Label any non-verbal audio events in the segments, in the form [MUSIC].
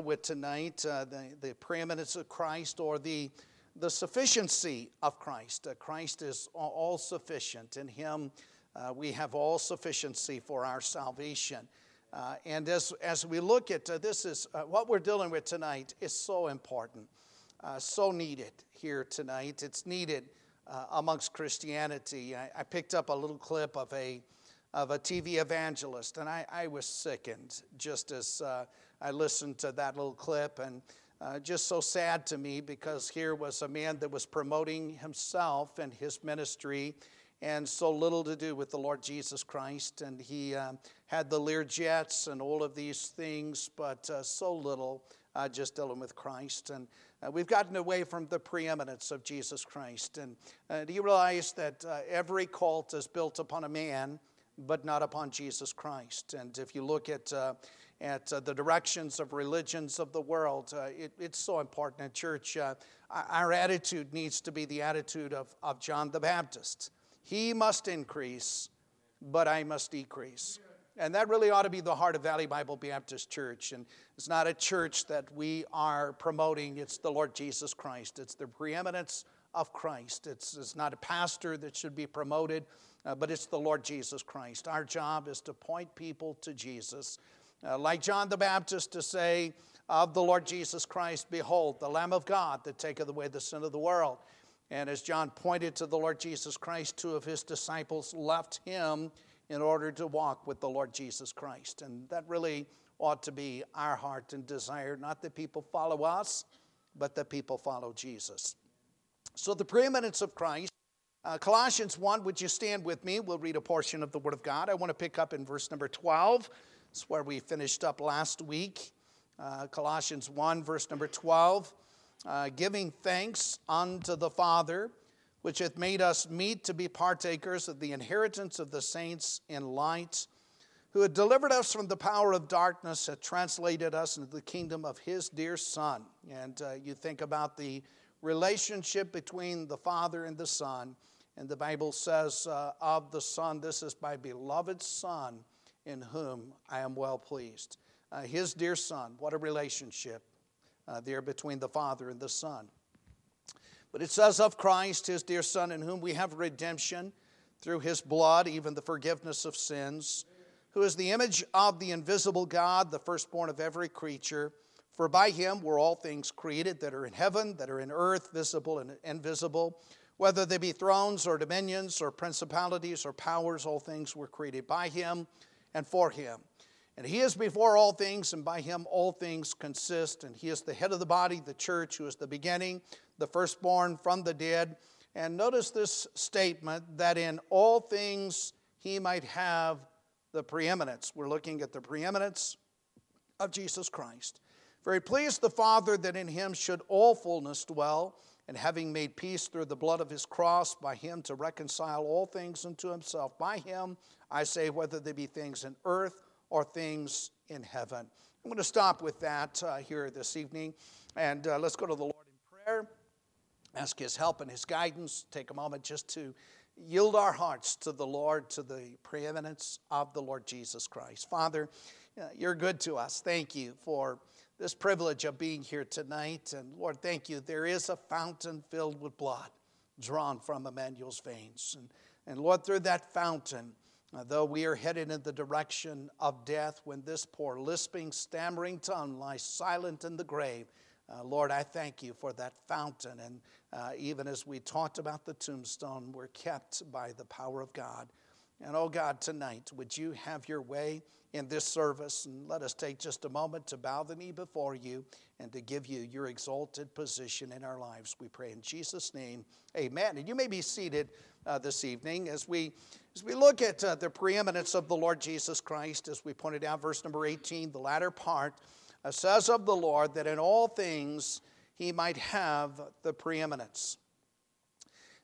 with tonight uh, the, the preeminence of Christ or the, the sufficiency of Christ. Uh, Christ is all sufficient. In Him, uh, we have all sufficiency for our salvation. Uh, and as, as we look at uh, this, is uh, what we're dealing with tonight is so important, so needed here tonight. It's needed amongst Christianity. I, I picked up a little clip of a of a TV evangelist, and I, I was sickened just as I listened to that little clip, and uh, just so sad to me because here was a man that was promoting himself and his ministry and so little to do with the Lord Jesus Christ. And he uh, had the Lear jets and all of these things, but uh, so little uh, just dealing with Christ. And uh, we've gotten away from the preeminence of Jesus Christ. And uh, do you realize that uh, every cult is built upon a man, but not upon Jesus Christ? And if you look at at uh, the directions of religions of the world. Uh, it, it's so important in church. Uh, our attitude needs to be the attitude of, of John the Baptist. He must increase, but I must decrease. And that really ought to be the heart of Valley Bible Baptist Church. And it's not a church that we are promoting, it's the Lord Jesus Christ. It's the preeminence of Christ. It's, it's not a pastor that should be promoted, uh, but it's the Lord Jesus Christ. Our job is to point people to Jesus uh, like John the Baptist to say of the Lord Jesus Christ, Behold, the Lamb of God that taketh away the sin of the world. And as John pointed to the Lord Jesus Christ, two of his disciples left him in order to walk with the Lord Jesus Christ. And that really ought to be our heart and desire, not that people follow us, but that people follow Jesus. So, the preeminence of Christ. Uh, Colossians 1, would you stand with me? We'll read a portion of the Word of God. I want to pick up in verse number 12. It's where we finished up last week. Uh, Colossians 1, verse number 12. Uh, giving thanks unto the Father, which hath made us meet to be partakers of the inheritance of the saints in light, who had delivered us from the power of darkness, had translated us into the kingdom of his dear Son. And uh, you think about the relationship between the Father and the Son. And the Bible says uh, of the Son, this is my beloved Son in whom I am well pleased. Uh, his dear son, what a relationship uh, there between the Father and the Son. But it says of Christ, his dear Son, in whom we have redemption through his blood, even the forgiveness of sins, who is the image of the invisible God, the firstborn of every creature. For by him were all things created that are in heaven, that are in earth, visible and invisible. Whether they be thrones or dominions or principalities or powers, all things were created by him and for him. And he is before all things, and by him all things consist. And he is the head of the body, the church, who is the beginning, the firstborn from the dead. And notice this statement that in all things he might have the preeminence. We're looking at the preeminence of Jesus Christ. Very pleased the Father that in him should all fullness dwell, and having made peace through the blood of his cross, by him to reconcile all things unto himself. By him I say, whether they be things in earth or things in heaven. I'm going to stop with that uh, here this evening, and uh, let's go to the Lord in prayer, ask His help and His guidance. Take a moment just to yield our hearts to the Lord, to the preeminence of the Lord Jesus Christ. Father, uh, you're good to us. Thank you for this privilege of being here tonight. And Lord, thank you. There is a fountain filled with blood drawn from Emmanuel's veins. And, and Lord, through that fountain, uh, though we are headed in the direction of death when this poor lisping, stammering tongue lies silent in the grave, uh, Lord, I thank you for that fountain. And uh, even as we talked about the tombstone, we're kept by the power of God. And oh God, tonight, would you have your way in this service? And let us take just a moment to bow the knee before you and to give you your exalted position in our lives. We pray in Jesus' name, amen. And you may be seated uh, this evening as we as we look at uh, the preeminence of the Lord Jesus Christ, as we pointed out, verse number 18, the latter part uh, says of the Lord that in all things he might have the preeminence.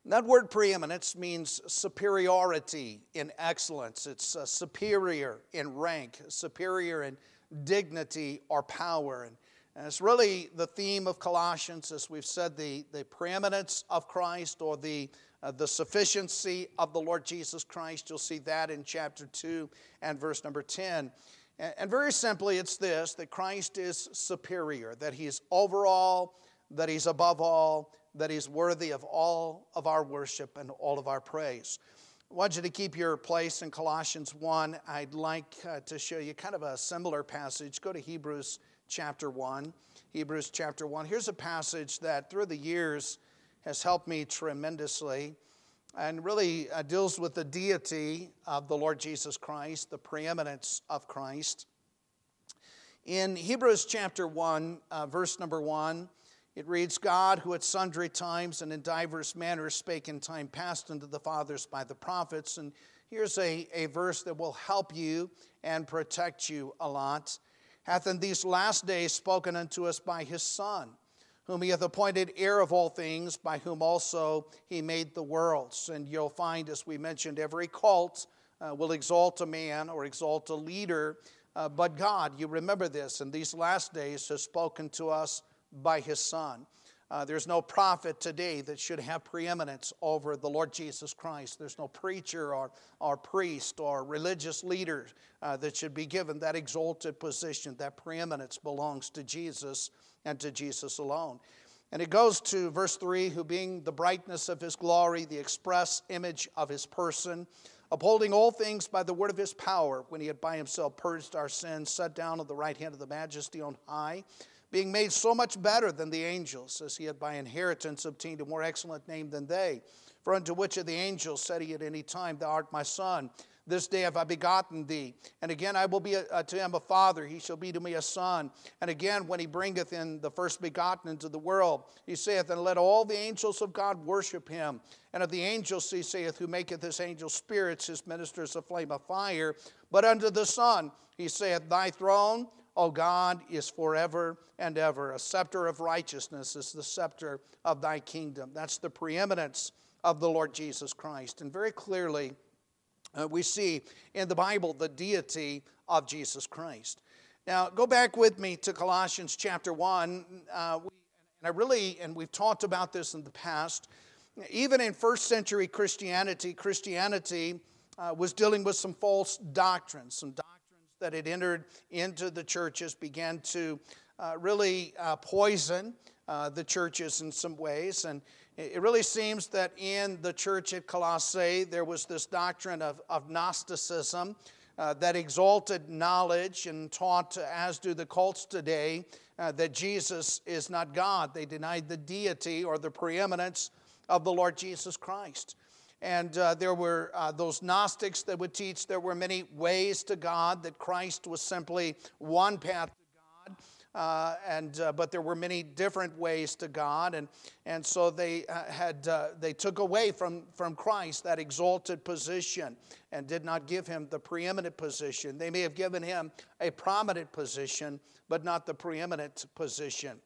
And that word preeminence means superiority in excellence. It's uh, superior in rank, superior in dignity or power. And, and, it's really the theme of Colossians, as we've said, the, the preeminence of Christ or the uh, the sufficiency of the Lord Jesus Christ. You'll see that in chapter 2 and verse number 10. And very simply, it's this that Christ is superior, that he's overall, that he's above all, that he's worthy of all of our worship and all of our praise. I want you to keep your place in Colossians 1. I'd like uh, to show you kind of a similar passage. Go to Hebrews chapter 1. Hebrews chapter 1. Here's a passage that through the years has helped me tremendously and really uh, deals with the deity of the Lord Jesus Christ, the preeminence of Christ. In Hebrews chapter 1, uh, verse number 1, it reads God, who at sundry times and in divers manners spake in time past unto the fathers by the prophets. And here's a, a verse that will help you and protect you a lot. Hath in these last days spoken unto us by his Son, whom he hath appointed heir of all things, by whom also he made the worlds. And you'll find, as we mentioned, every cult uh, will exalt a man or exalt a leader, uh, but God, you remember this, in these last days has spoken to us by his Son. Uh, there's no prophet today that should have preeminence over the Lord Jesus Christ. There's no preacher or, or priest or religious leader uh, that should be given that exalted position. That preeminence belongs to Jesus and to Jesus alone. And it goes to verse 3 who being the brightness of his glory, the express image of his person, upholding all things by the word of his power, when he had by himself purged our sins, sat down at the right hand of the majesty on high being made so much better than the angels, as he had by inheritance obtained a more excellent name than they. For unto which of the angels said he at any time, Thou art my son, this day have I begotten thee. And again I will be a, to him a father, he shall be to me a son. And again, when he bringeth in the first begotten into the world, he saith, And let all the angels of God worship him. And of the angels he saith, Who maketh his angels spirits, his ministers a flame of fire. But unto the Son he saith, Thy throne, O God, is forever and ever. A scepter of righteousness is the scepter of thy kingdom. That's the preeminence of the Lord Jesus Christ. And very clearly, uh, we see in the Bible the deity of Jesus Christ. Now, go back with me to Colossians chapter 1. Uh, we, and I really, and we've talked about this in the past, even in first century Christianity, Christianity uh, was dealing with some false doctrines, some doctrines that had entered into the churches began to uh, really uh, poison uh, the churches in some ways. And it really seems that in the church at Colossae, there was this doctrine of, of Gnosticism uh, that exalted knowledge and taught, as do the cults today, uh, that Jesus is not God. They denied the deity or the preeminence of the Lord Jesus Christ. And uh, there were uh, those Gnostics that would teach there were many ways to God, that Christ was simply one path to God. Uh, and uh, but there were many different ways to God, and and so they uh, had uh, they took away from from Christ that exalted position and did not give him the preeminent position. They may have given him a prominent position, but not the preeminent position.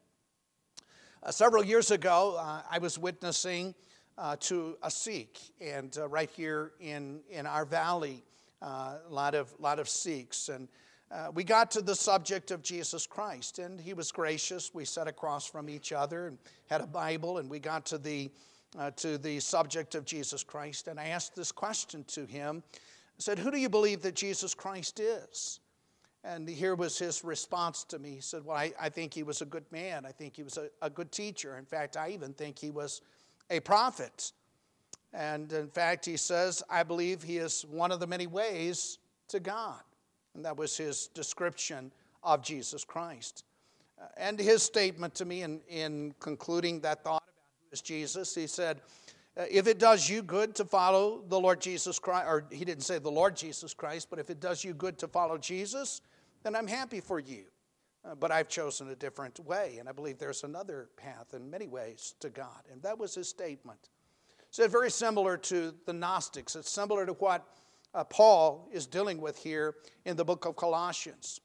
several years ago, I was witnessing uh, to a Sikh. And uh, right here in, in our valley, uh, a lot of, lot of Sikhs. And uh, we got to the subject of Jesus Christ, and he was gracious. We sat across from each other and had a Bible, and we got to the, uh, to the subject of Jesus Christ. And I asked this question to him I said, Who do you believe that Jesus Christ is? And here was his response to me. He said, Well, I, I think he was a good man. I think he was a, a good teacher. In fact, I even think he was a prophet. And in fact, he says, I believe he is one of the many ways to God. And that was his description of Jesus Christ. Uh, and his statement to me in, in concluding that thought about who is Jesus, he said, uh, If it does you good to follow the Lord Jesus Christ, or he didn't say the Lord Jesus Christ, but if it does you good to follow Jesus, then I'm happy for you. Uh, but I've chosen a different way, and I believe there's another path in many ways to God. And that was his statement. So very similar to the Gnostics. It's similar to what uh, Paul is dealing with here in the book of Colossians.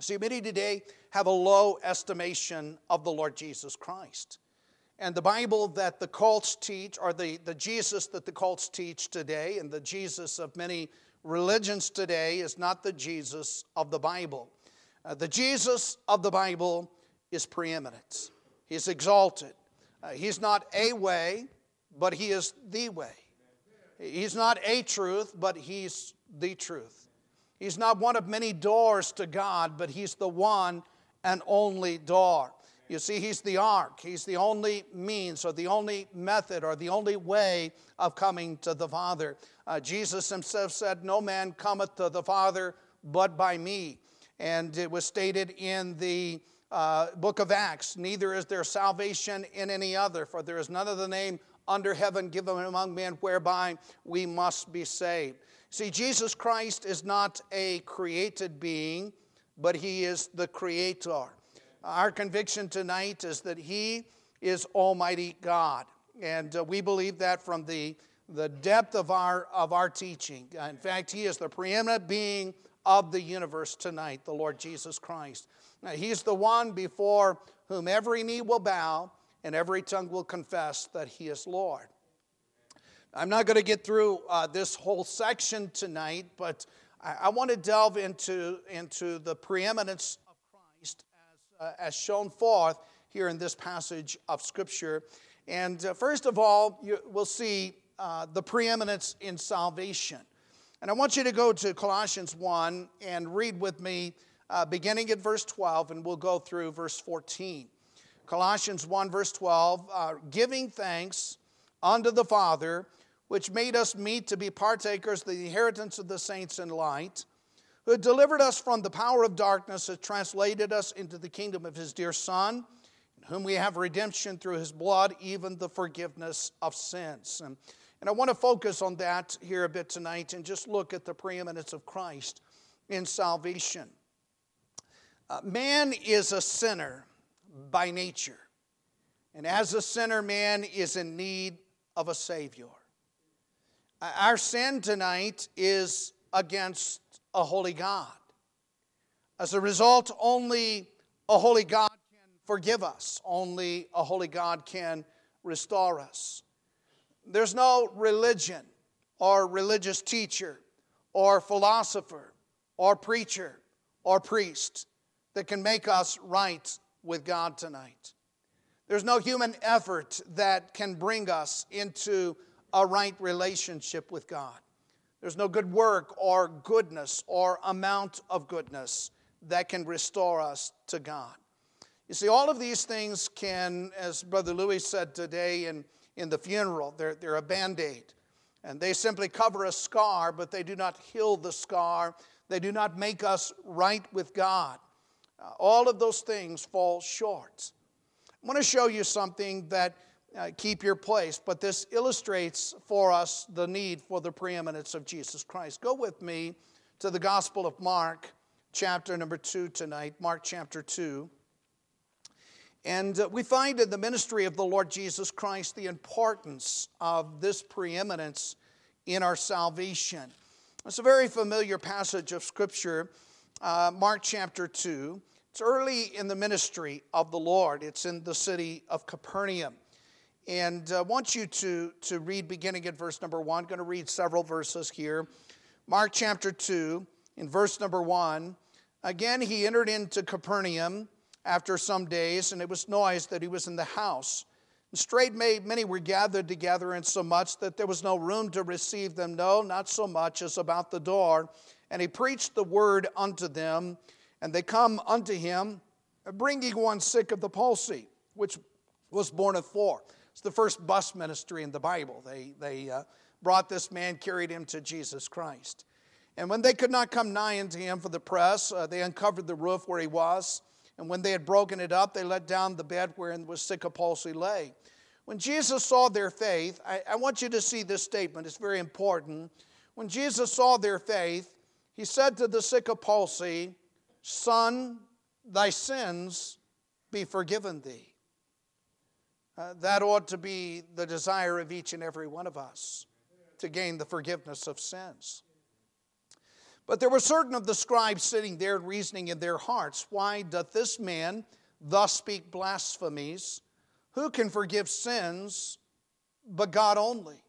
See, many today have a low estimation of the Lord Jesus Christ. And the Bible that the cults teach, or the, the Jesus that the cults teach today, and the Jesus of many religions today, is not the Jesus of the Bible. Uh, the Jesus of the Bible is preeminent, he's exalted. Uh, he's not a way, but he is the way. He's not a truth, but he's the truth. He's not one of many doors to God, but He's the one and only door. You see, He's the ark. He's the only means or the only method or the only way of coming to the Father. Uh, Jesus Himself said, No man cometh to the Father but by me. And it was stated in the uh, book of Acts Neither is there salvation in any other, for there is none of the name under heaven given among men whereby we must be saved. See, Jesus Christ is not a created being, but He is the Creator. Our conviction tonight is that He is Almighty God. And uh, we believe that from the, the depth of our, of our teaching. In fact, He is the preeminent being of the universe tonight, the Lord Jesus Christ. Now, he's the one before whom every knee will bow and every tongue will confess that He is Lord. I'm not going to get through uh, this whole section tonight, but I, I, want to delve into, into the preeminence of Christ as, uh, as shown forth here in this passage of Scripture. And uh, first of all, you, we'll see uh, the preeminence in salvation. And I want you to go to Colossians 1 and read with me, uh, beginning at verse 12, and we'll go through verse 14. Colossians 1, verse 12, uh, giving thanks unto the Father which made us meet to be partakers of the inheritance of the saints in light, who delivered us from the power of darkness, has translated us into the kingdom of his dear Son, in whom we have redemption through his blood, even the forgiveness of sins. And, and I want to focus on that here a bit tonight and just look at the preeminence of Christ in salvation. Uh, man is a sinner by nature. And as a sinner, man is in need of a Savior. Our sin tonight is against a holy God. As a result, only a holy God can forgive us, only a holy God can restore us. There's no religion or religious teacher or philosopher or preacher or priest that can make us right with God tonight. There's no human effort that can bring us into a right relationship with God. There's no good work or goodness or amount of goodness that can restore us to God. You see, all of these things can, as Brother Louis said today in, in the funeral, they're, they're a band aid. And they simply cover a scar, but they do not heal the scar. They do not make us right with God. Uh, all of those things fall short. I want to show you something that uh, keep your place. But this illustrates for us the need for the preeminence of Jesus Christ. Go with me to the Gospel of Mark, chapter number 2 tonight, Mark chapter 2. And uh, we find in the ministry of the Lord Jesus Christ the importance of this preeminence in our salvation. It's a very familiar passage of Scripture, uh, Mark chapter 2. It's early in the ministry of the Lord, it's in the city of Capernaum. And I uh, want you to, to read beginning at verse number one. I'm going to read several verses here. Mark chapter 2, in verse number 1. Again, he entered into Capernaum after some days, and it was noised that he was in the house. And straight many were gathered together, and so much that there was no room to receive them, no, not so much as about the door. And he preached the word unto them, and they come unto him, bringing one sick of the palsy, which was borne of four. It's the first bus ministry in the Bible. They, they uh, brought this man, carried him to Jesus Christ. And when they could not come nigh unto him for the press, uh, they uncovered the roof where he was. And when they had broken it up, they let down the bed wherein was sick of palsy lay. When Jesus saw their faith, I, I want you to see this statement, it's very important. When Jesus saw their faith, he said to the sick of palsy, Son, thy sins be forgiven thee. Uh, that ought to be the desire of each and every one of us to gain the forgiveness of sins. But there were certain of the scribes sitting there reasoning in their hearts, Why doth this man thus speak blasphemies? Who can forgive sins but God only?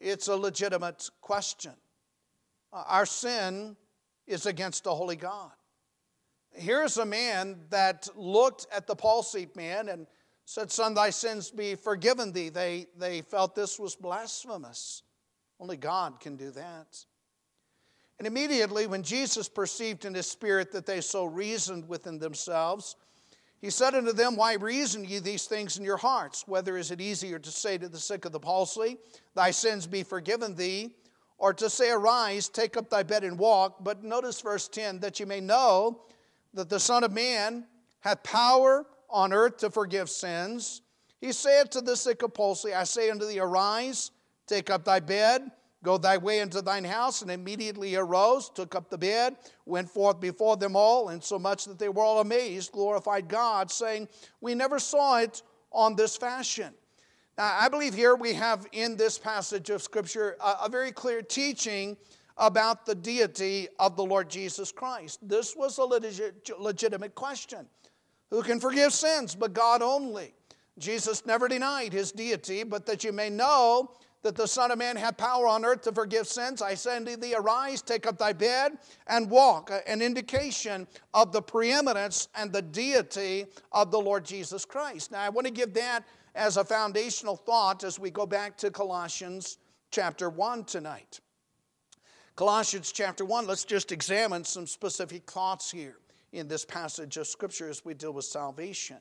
It's a legitimate question. Our sin is against the holy God. Here's a man that looked at the palsied man and said, Son, thy sins be forgiven thee. They, they felt this was blasphemous. Only God can do that. And immediately, when Jesus perceived in his spirit that they so reasoned within themselves, he said unto them, Why reason ye these things in your hearts? Whether is it easier to say to the sick of the palsy, Thy sins be forgiven thee, or to say, Arise, take up thy bed and walk? But notice verse 10 that you may know that the Son of Man hath power on earth to forgive sins. He saith to the sick of palsy, I say unto thee, Arise, take up thy bed, Go thy way into thine house, and immediately arose, took up the bed, went forth before them all, and so much that they were all amazed, glorified God, saying, We never saw it on this fashion. Now, I believe here we have in this passage of Scripture a, a very clear teaching about the deity of the Lord Jesus Christ. This was a legit, legitimate question. Who can forgive sins but God only? Jesus never denied his deity, but that you may know that the Son of Man hath power on earth to forgive sins, I say unto thee, arise, take up thy bed, and walk. An indication of the preeminence and the deity of the Lord Jesus Christ. Now, I want to give that as a foundational thought as we go back to Colossians chapter 1 tonight. Colossians chapter 1, let's just examine some specific thoughts here in this passage of Scripture as we deal with salvation.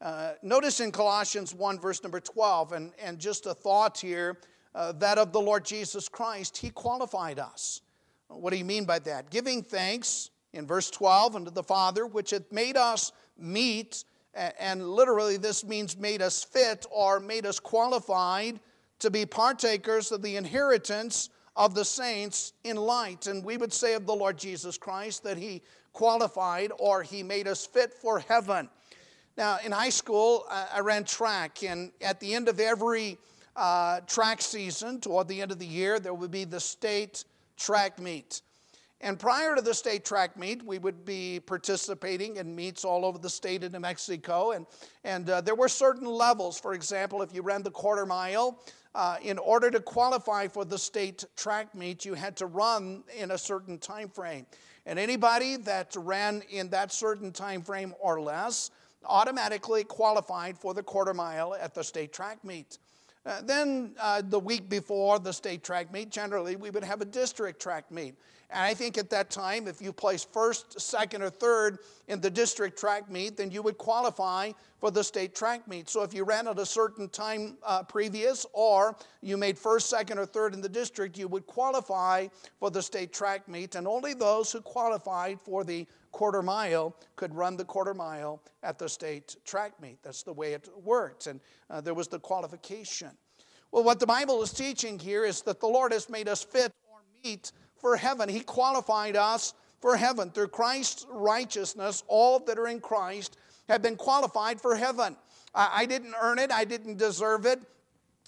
Uh, notice in Colossians 1, verse number 12, and, and just a thought here uh, that of the Lord Jesus Christ, He qualified us. What do you mean by that? Giving thanks in verse 12 unto the Father, which hath made us meet, and literally this means made us fit or made us qualified to be partakers of the inheritance of the saints in light. And we would say of the Lord Jesus Christ that He qualified or He made us fit for heaven. Now, in high school, I ran track, and at the end of every uh, track season, toward the end of the year, there would be the state track meet. And prior to the state track meet, we would be participating in meets all over the state of New Mexico. And, and uh, there were certain levels. For example, if you ran the quarter mile, uh, in order to qualify for the state track meet, you had to run in a certain time frame. And anybody that ran in that certain time frame or less automatically qualified for the quarter mile at the state track meet. Uh, then uh, the week before the state track meet, generally we would have a district track meet. And I think at that time, if you placed first, second, or third in the district track meet, then you would qualify for the state track meet. So if you ran at a certain time uh, previous, or you made first, second, or third in the district, you would qualify for the state track meet. And only those who qualified for the quarter mile could run the quarter mile at the state track meet. That's the way it worked. And uh, there was the qualification. Well, what the Bible is teaching here is that the Lord has made us fit or meet for heaven. He qualified us for heaven. Through Christ's righteousness, all that are in Christ have been qualified for heaven. I didn't earn it, I didn't deserve it.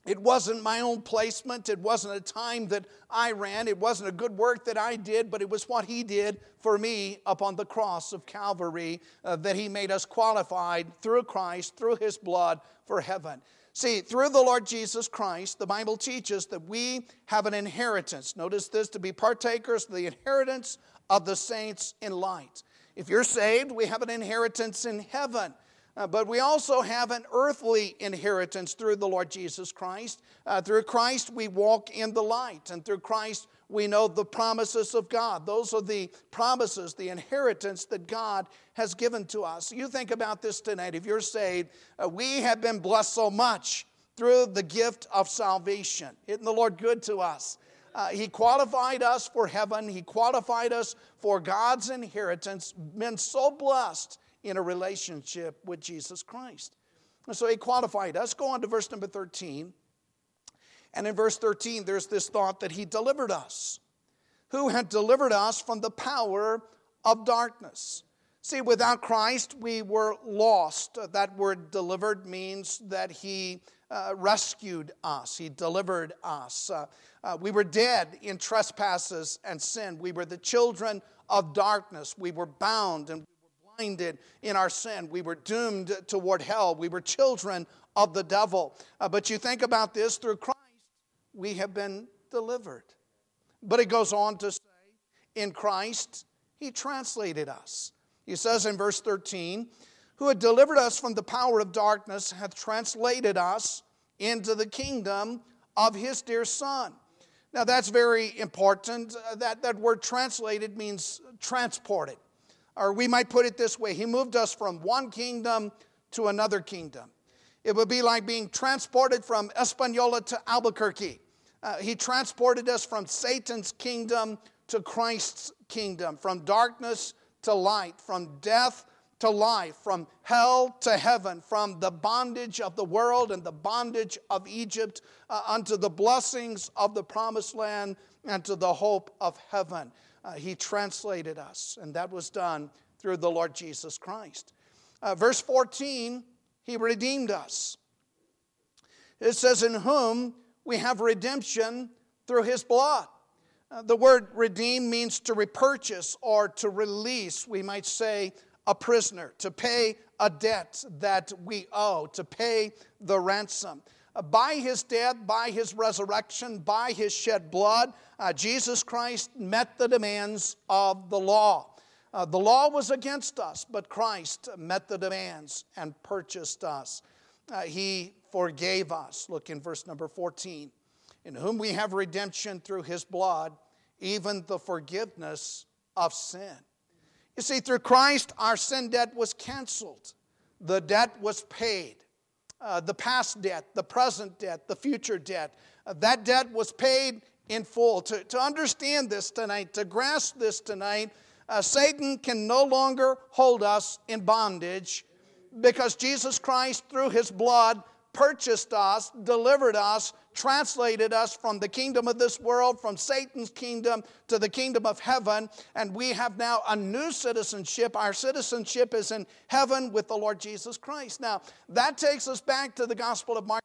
It wasn't my own placement. It wasn't a time that I ran. It wasn't a good work that I did, but it was what He did for me upon the cross of Calvary uh, that He made us qualified through Christ, through His blood for heaven. See, through the Lord Jesus Christ, the Bible teaches that we have an inheritance. Notice this to be partakers of the inheritance of the saints in light. If you're saved, we have an inheritance in heaven. Uh, but we also have an earthly inheritance through the Lord Jesus Christ. Uh, through Christ, we walk in the light, and through Christ, we know the promises of God. Those are the promises, the inheritance that God has given to us. You think about this tonight. If you're saved, uh, we have been blessed so much through the gift of salvation. Isn't the Lord good to us? Uh, he qualified us for heaven. He qualified us for God's inheritance. Been so blessed in a relationship with Jesus Christ. And so he qualified us. Go on to verse number 13. And in verse 13, there's this thought that he delivered us, who had delivered us from the power of darkness. See, without Christ, we were lost. That word delivered means that he uh, rescued us, he delivered us. Uh, uh, we were dead in trespasses and sin. We were the children of darkness. We were bound and blinded in our sin. We were doomed toward hell. We were children of the devil. Uh, but you think about this through Christ, we have been delivered. But it goes on to say, in Christ, He translated us. He says in verse 13, who had delivered us from the power of darkness, hath translated us into the kingdom of His dear Son. Now, that's very important. Uh, that, that word translated means transported. Or we might put it this way He moved us from one kingdom to another kingdom. It would be like being transported from Espanola to Albuquerque. Uh, he transported us from Satan's kingdom to Christ's kingdom, from darkness to light, from death to life, from hell to heaven, from the bondage of the world and the bondage of Egypt uh, unto the blessings of the promised land and to the hope of heaven. Uh, he translated us, and that was done through the Lord Jesus Christ. Uh, verse 14, He redeemed us. It says, In whom we have redemption through His blood. Uh, the word redeem means to repurchase or to release, we might say, a prisoner, to pay a debt that we owe, to pay the ransom. Uh, by his death, by his resurrection, by his shed blood, uh, Jesus Christ met the demands of the law. Uh, the law was against us, but Christ met the demands and purchased us. Uh, he forgave us. Look in verse number 14. In whom we have redemption through his blood, even the forgiveness of sin. You see, through Christ, our sin debt was canceled, the debt was paid. Uh, the past debt, the present debt, the future debt. Uh, that debt was paid in full. To, to understand this tonight, to grasp this tonight, uh, Satan can no longer hold us in bondage because Jesus Christ, through his blood, purchased us, delivered us, translated us from the kingdom of this world, from Satan's kingdom to the kingdom of heaven, and we have now a new citizenship. Our citizenship is in heaven with the Lord Jesus Christ. Now, that takes us back to the Gospel of Mark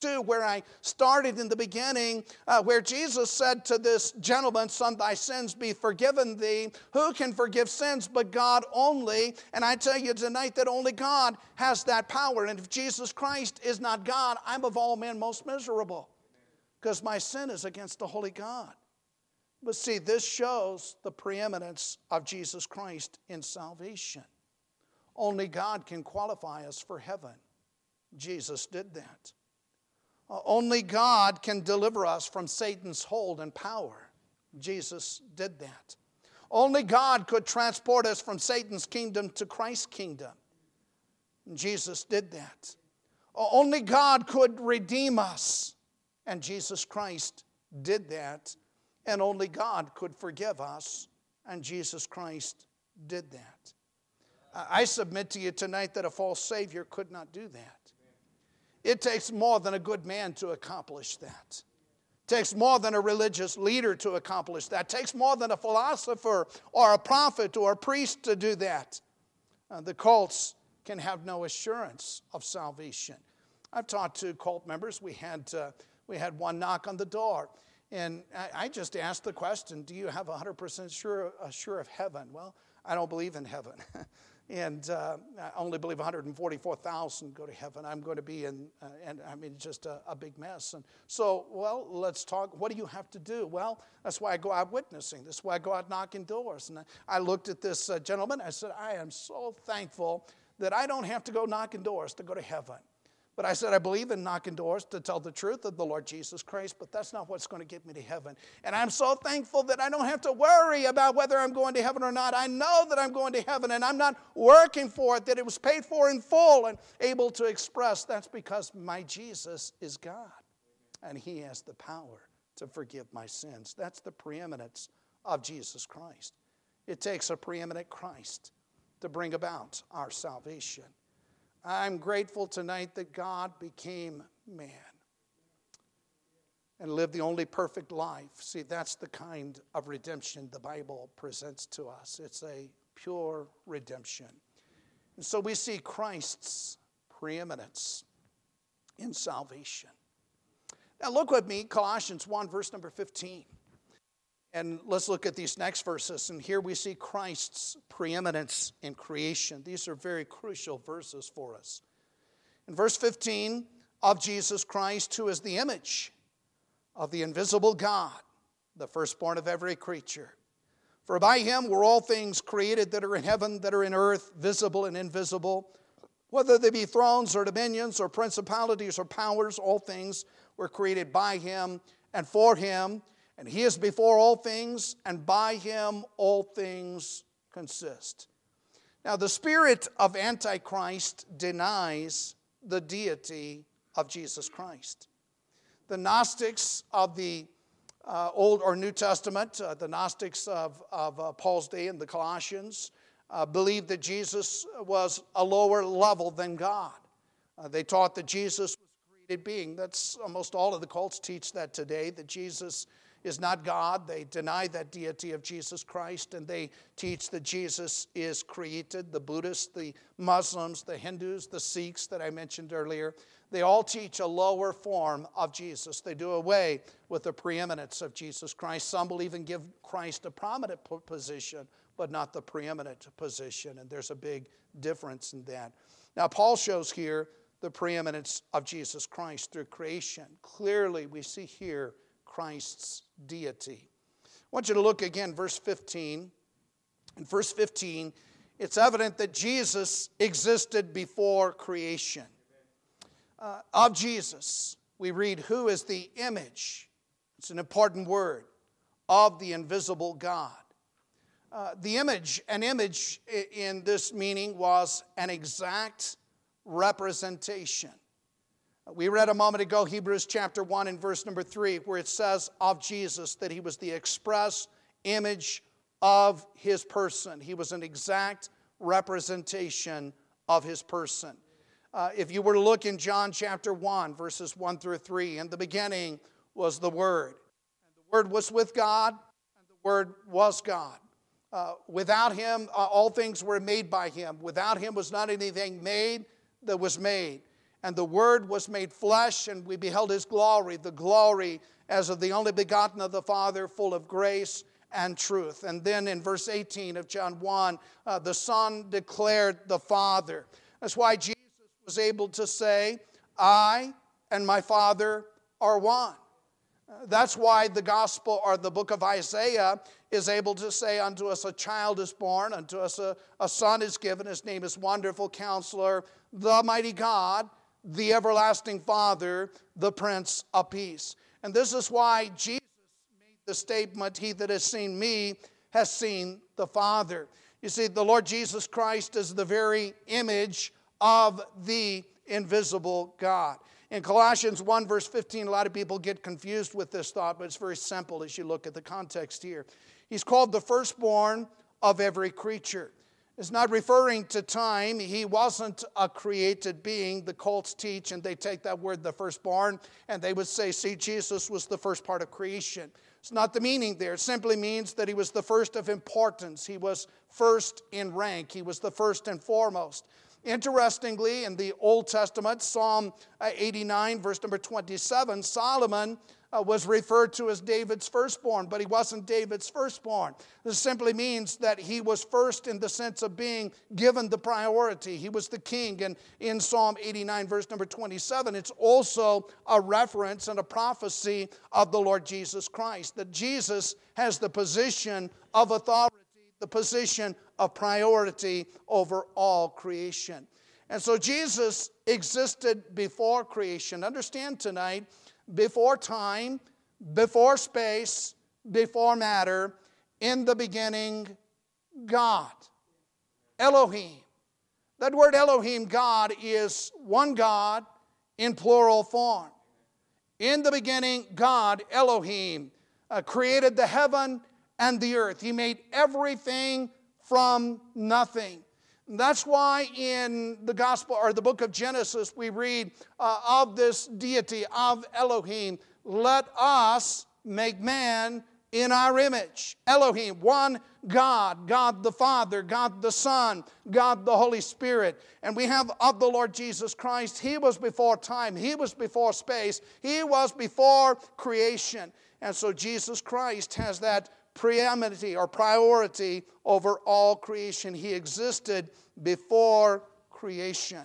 2, where I started in the beginning, uh, where Jesus said to this gentleman, Son, thy sins be forgiven thee. Who can forgive sins but God only? And I tell you tonight that only God has that power. And if Jesus Christ is not God, I'm of all men most miserable because my sin is against the holy God. But see, this shows the preeminence of Jesus Christ in salvation. Only God can qualify us for heaven. Jesus did that. Only God can deliver us from Satan's hold and power. Jesus did that. Only God could transport us from Satan's kingdom to Christ's kingdom. Jesus did that. Only God could redeem us, and Jesus Christ did that. And only God could forgive us, and Jesus Christ did that. I submit to you tonight that a false Savior could not do that. It takes more than a good man to accomplish that. It takes more than a religious leader to accomplish that. It takes more than a philosopher or a prophet or a priest to do that. Uh, the cults can have no assurance of salvation. I've talked to cult members. We had, uh, we had one knock on the door, and I, I just asked the question Do you have 100% sure, sure of heaven? Well, I don't believe in heaven. [LAUGHS] and uh, I only believe 144,000 go to heaven. I'm going to be in, uh, and I mean, just a, a, big mess. And so, well, let's talk. What do you have to do? Well, that's why I go out witnessing. That's why I go out knocking doors. And I, looked at this uh, gentleman. I said, I am so thankful that I don't have to go knocking doors to go to heaven. But I said, I believe in knocking doors to tell the truth of the Lord Jesus Christ, but that's not what's going to get me to heaven. And I'm so thankful that I don't have to worry about whether I'm going to heaven or not. I know that I'm going to heaven and I'm not working for it, that it was paid for in full and able to express. That's because my Jesus is God and He has the power to forgive my sins. That's the preeminence of Jesus Christ. It takes a preeminent Christ to bring about our salvation. I'm grateful tonight that God became man and lived the only perfect life. See, that's the kind of redemption the Bible presents to us. It's a pure redemption. And so we see Christ's preeminence in salvation. Now, look with me, Colossians 1, verse number 15. And let's look at these next verses. And here we see Christ's preeminence in creation. These are very crucial verses for us. In verse 15, of Jesus Christ, who is the image of the invisible God, the firstborn of every creature. For by him were all things created that are in heaven, that are in earth, visible and invisible. Whether they be thrones or dominions or principalities or powers, all things were created by him and for him And he is before all things, and by him all things consist. Now, the spirit of Antichrist denies the deity of Jesus Christ. The Gnostics of the uh, Old or New Testament, uh, the Gnostics of, of uh, Paul's day and the Colossians, uh, believed that Jesus was a lower level than God. Uh, they taught that Jesus was a created being. That's almost all of the cults teach that today, that Jesus is not God. They deny that deity of Jesus Christ and they teach that Jesus is created. The Buddhists, the Muslims, the Hindus, the Sikhs that I mentioned earlier, they all teach a lower form of Jesus. They do away with the preeminence of Jesus Christ. Some will even give Christ a prominent position, but not the preeminent position. And there's a big difference in that. Now, Paul shows here the preeminence of Jesus Christ through creation. Clearly, we see here Christ's deity. I want you to look again, verse 15. In verse 15, it's evident that Jesus existed before creation. Uh, of Jesus, we read, Who is the image? It's an important word of the invisible God. Uh, the image, an image in this meaning was an exact representation we read a moment ago Hebrews chapter 1 and verse number 3, where it says of Jesus that he was the express image of his person. He was an exact representation of his person. Uh, if you were to look in John chapter 1, verses 1 through 3, in the beginning was the Word. And the Word was with God, and the Word was God. Uh, without him, uh, all things were made by him. Without him was not anything made that was made. And the Word was made flesh, and we beheld his glory, the glory as of the only begotten of the Father, full of grace and truth. And then in verse 18 of John 1, uh, the Son declared the Father. That's why Jesus was able to say, I and my Father are one. Uh, that's why the gospel or the book of Isaiah is able to say, Unto us a child is born, unto us a, a son is given, his name is Wonderful Counselor, the Mighty God the everlasting Father, the Prince of Peace. And this is why Jesus made the statement, He that has seen me has seen the Father. You see, the Lord Jesus Christ is the very image of the invisible God. In Colossians 1, verse 15, a lot of people get confused with this thought, but it's very simple as you look at the context here. He's called the firstborn of every creature is not referring to time. He wasn't a created being. The cults teach, and they take that word, the firstborn, and they would say, see, Jesus was the first part of creation. It's not the meaning there. It simply means that he was the first of importance. He was first in rank. He was the first and foremost. Interestingly, in the Old Testament, Psalm 89, verse number 27, Solomon uh, was referred to as David's firstborn, but he wasn't David's firstborn. This simply means that he was first in the sense of being given the priority. He was the king. And in Psalm 89, verse number 27, it's also a reference and a prophecy of the Lord Jesus Christ, that Jesus has the position of authority, the position of priority over all creation. And so Jesus existed before creation. Understand tonight before time, before space, before matter, in the beginning, God. Elohim. That word Elohim, God, is one God in plural form. In the beginning, God, Elohim, uh, created the heaven and the earth. He made everything from nothing. That's why in the gospel or the book of Genesis we read uh, of this deity of Elohim, let us make man in our image. Elohim, one God, God the Father, God the Son, God the Holy Spirit. And we have of the Lord Jesus Christ. He was before time, He was before space, He was before creation. And so Jesus Christ has that preeminency or priority over all creation. He existed before creation.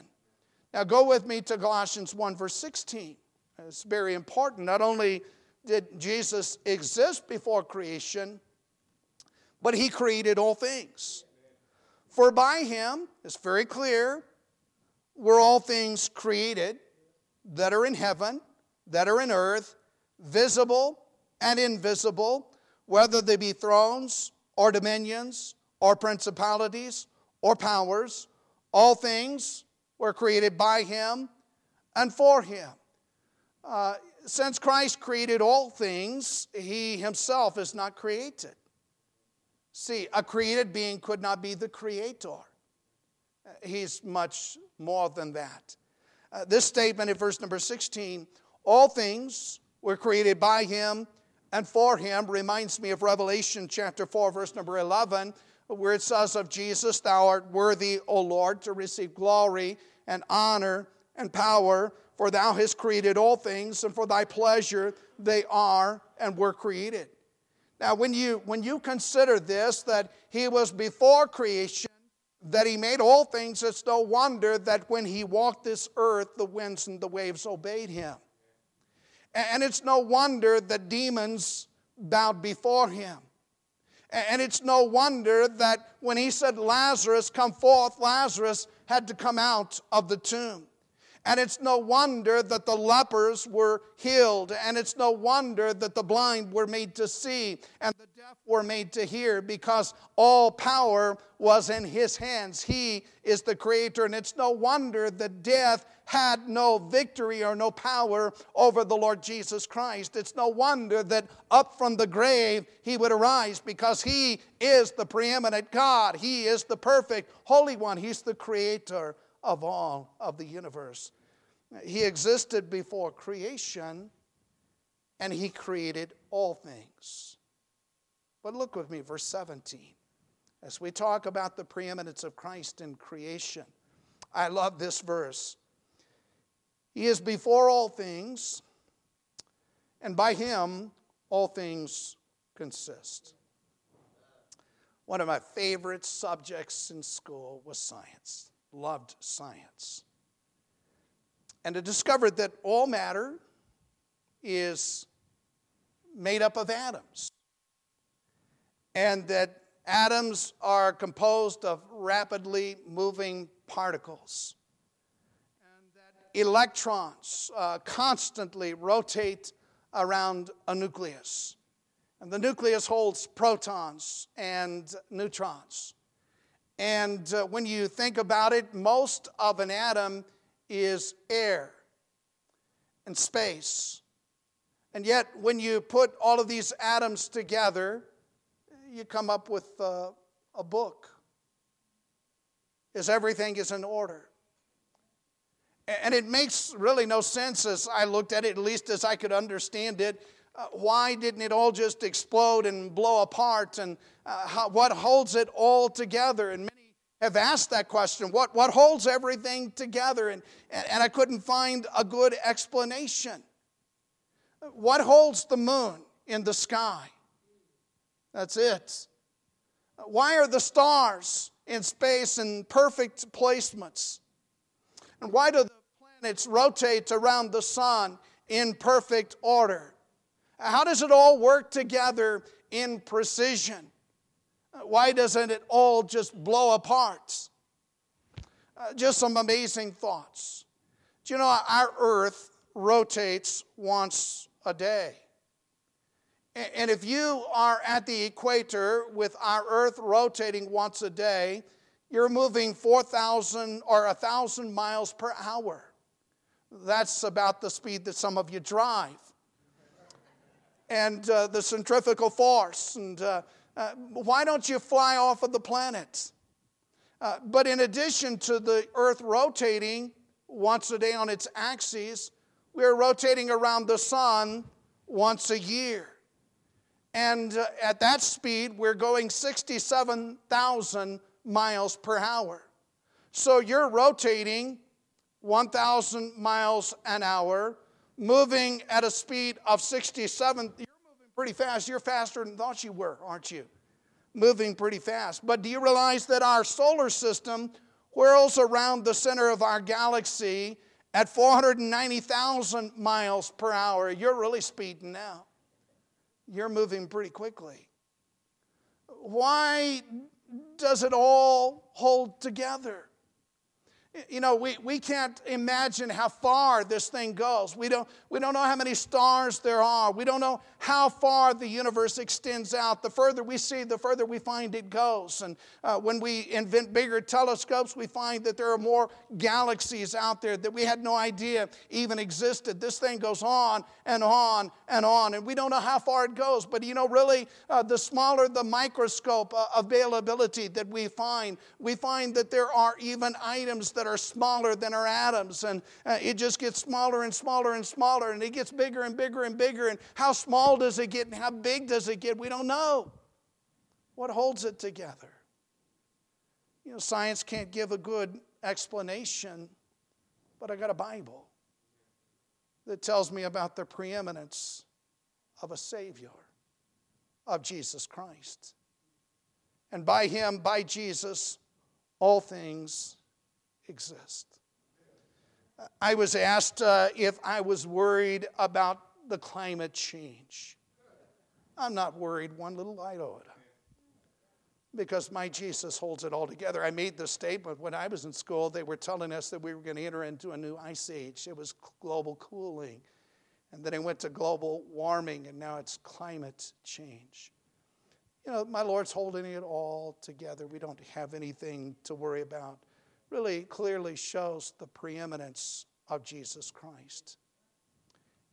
Now go with me to Colossians 1, verse 16. It's very important. Not only did Jesus exist before creation, but he created all things. For by him, it's very clear, were all things created that are in heaven, that are in earth, visible and invisible, whether they be thrones or dominions or principalities or powers. All things were created by him and for him. Uh, since Christ created all things, he himself is not created. See, a created being could not be the creator. He's much more than that. Uh, this statement in verse number 16 all things were created by him and for him reminds me of Revelation chapter 4, verse number 11, where it says of Jesus, Thou art worthy, O Lord, to receive glory and honor and power, for thou hast created all things, and for thy pleasure they are and were created. Now, when you, when you consider this, that he was before creation, that he made all things, it's no wonder that when he walked this earth, the winds and the waves obeyed him. And it's no wonder that demons bowed before him. And it's no wonder that when he said, Lazarus, come forth, Lazarus had to come out of the tomb. And it's no wonder that the lepers were healed. And it's no wonder that the blind were made to see and the deaf were made to hear because all power was in his hands. He is the creator. And it's no wonder that death had no victory or no power over the Lord Jesus Christ. It's no wonder that up from the grave he would arise because he is the preeminent God. He is the perfect Holy One. He's the creator of all of the universe. He existed before creation and he created all things. But look with me, verse 17. As we talk about the preeminence of Christ in creation, I love this verse. He is before all things, and by him all things consist. One of my favorite subjects in school was science loved science. And I discovered that all matter is made up of atoms. And that atoms are composed of rapidly moving particles. Electrons uh, constantly rotate around a nucleus. And the nucleus holds protons and neutrons. And uh, when you think about it, most of an atom is air and space. And yet, when you put all of these atoms together, you come up with uh, a book. Is everything is in order. And it makes really no sense as I looked at it, at least as I could understand it. Uh, why didn't it all just explode and blow apart? And uh, how, what holds it all together? And many have asked that question what, what holds everything together? And, and I couldn't find a good explanation. What holds the moon in the sky? That's it. Why are the stars in space in perfect placements? And why do the planets rotate around the sun in perfect order? How does it all work together in precision? Why doesn't it all just blow apart? Uh, just some amazing thoughts. Do you know our earth rotates once a day? And if you are at the equator with our earth rotating once a day, you're moving 4,000 or 1,000 miles per hour. That's about the speed that some of you drive and uh, the centrifugal force. And uh, uh, why don't you fly off of the planet? Uh, but in addition to the Earth rotating once a day on its axis, we're rotating around the sun once a year. And uh, at that speed, we're going 67,000 miles per hour. So you're rotating 1,000 miles an hour moving at a speed of 67. You're moving pretty fast. You're faster than thought you were, aren't you? Moving pretty fast. But do you realize that our solar system whirls around the center of our galaxy at 490,000 miles per hour? You're really speeding now. You're moving pretty quickly. Why does it all hold together? You know, we, we can't imagine how far this thing goes. We don't, we don't know how many stars there are. We don't know how far the universe extends out. The further we see, the further we find it goes. And uh, when we invent bigger telescopes, we find that there are more galaxies out there that we had no idea even existed. This thing goes on and on and on, and we don't know how far it goes. But you know, really, uh, the smaller the microscope uh, availability that we find, we find that there are even items that are smaller than our atoms, and uh, it just gets smaller and smaller and smaller, and it gets bigger and bigger and bigger. And how small does it get, and how big does it get? We don't know. What holds it together? You know, science can't give a good explanation, but I got a Bible that tells me about the preeminence of a Savior, of Jesus Christ. And by Him, by Jesus, all things exist. I was asked uh, if I was worried about the climate change. I'm not worried one little iota because my Jesus holds it all together. I made this statement when I was in school. They were telling us that we were going to enter into a new ice age. It was global cooling. And then it went to global warming, and now it's climate change. You know, my Lord's holding it all together. We don't have anything to worry about really clearly shows the preeminence of Jesus Christ.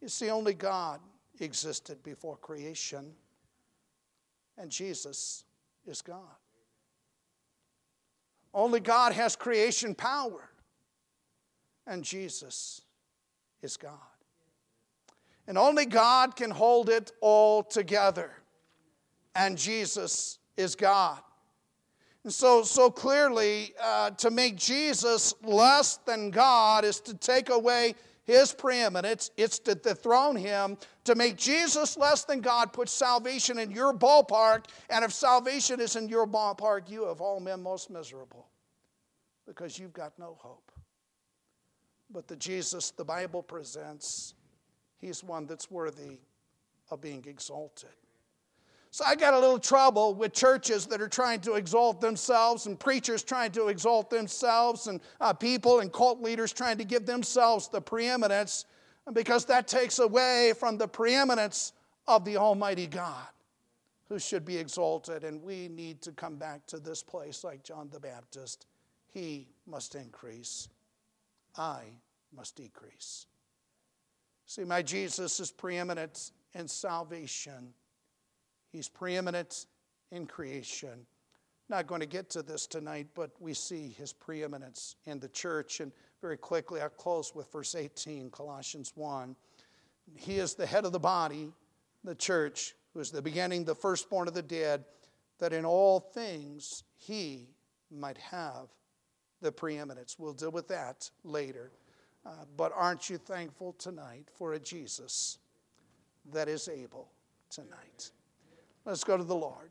You see, only God existed before creation, and Jesus is God. Only God has creation power, and Jesus is God. And only God can hold it all together, and Jesus is God. And so, so clearly, uh, to make Jesus less than God is to take away his preeminence, it's to dethrone him. To make Jesus less than God puts salvation in your ballpark, and if salvation is in your ballpark, you of all men most miserable because you've got no hope. But the Jesus the Bible presents, he's one that's worthy of being exalted. So I got a little trouble with churches that are trying to exalt themselves and preachers trying to exalt themselves and uh, people and cult leaders trying to give themselves the preeminence because that takes away from the preeminence of the Almighty God who should be exalted. And we need to come back to this place like John the Baptist. He must increase, I must decrease. See, my Jesus is preeminent in salvation He's preeminent in creation. Not going to get to this tonight, but we see his preeminence in the church. And very quickly, I'll close with verse 18, Colossians 1. He is the head of the body, the church, who is the beginning, the firstborn of the dead, that in all things he might have the preeminence. We'll deal with that later. Uh, but aren't you thankful tonight for a Jesus that is able tonight? Let's go to the Lord.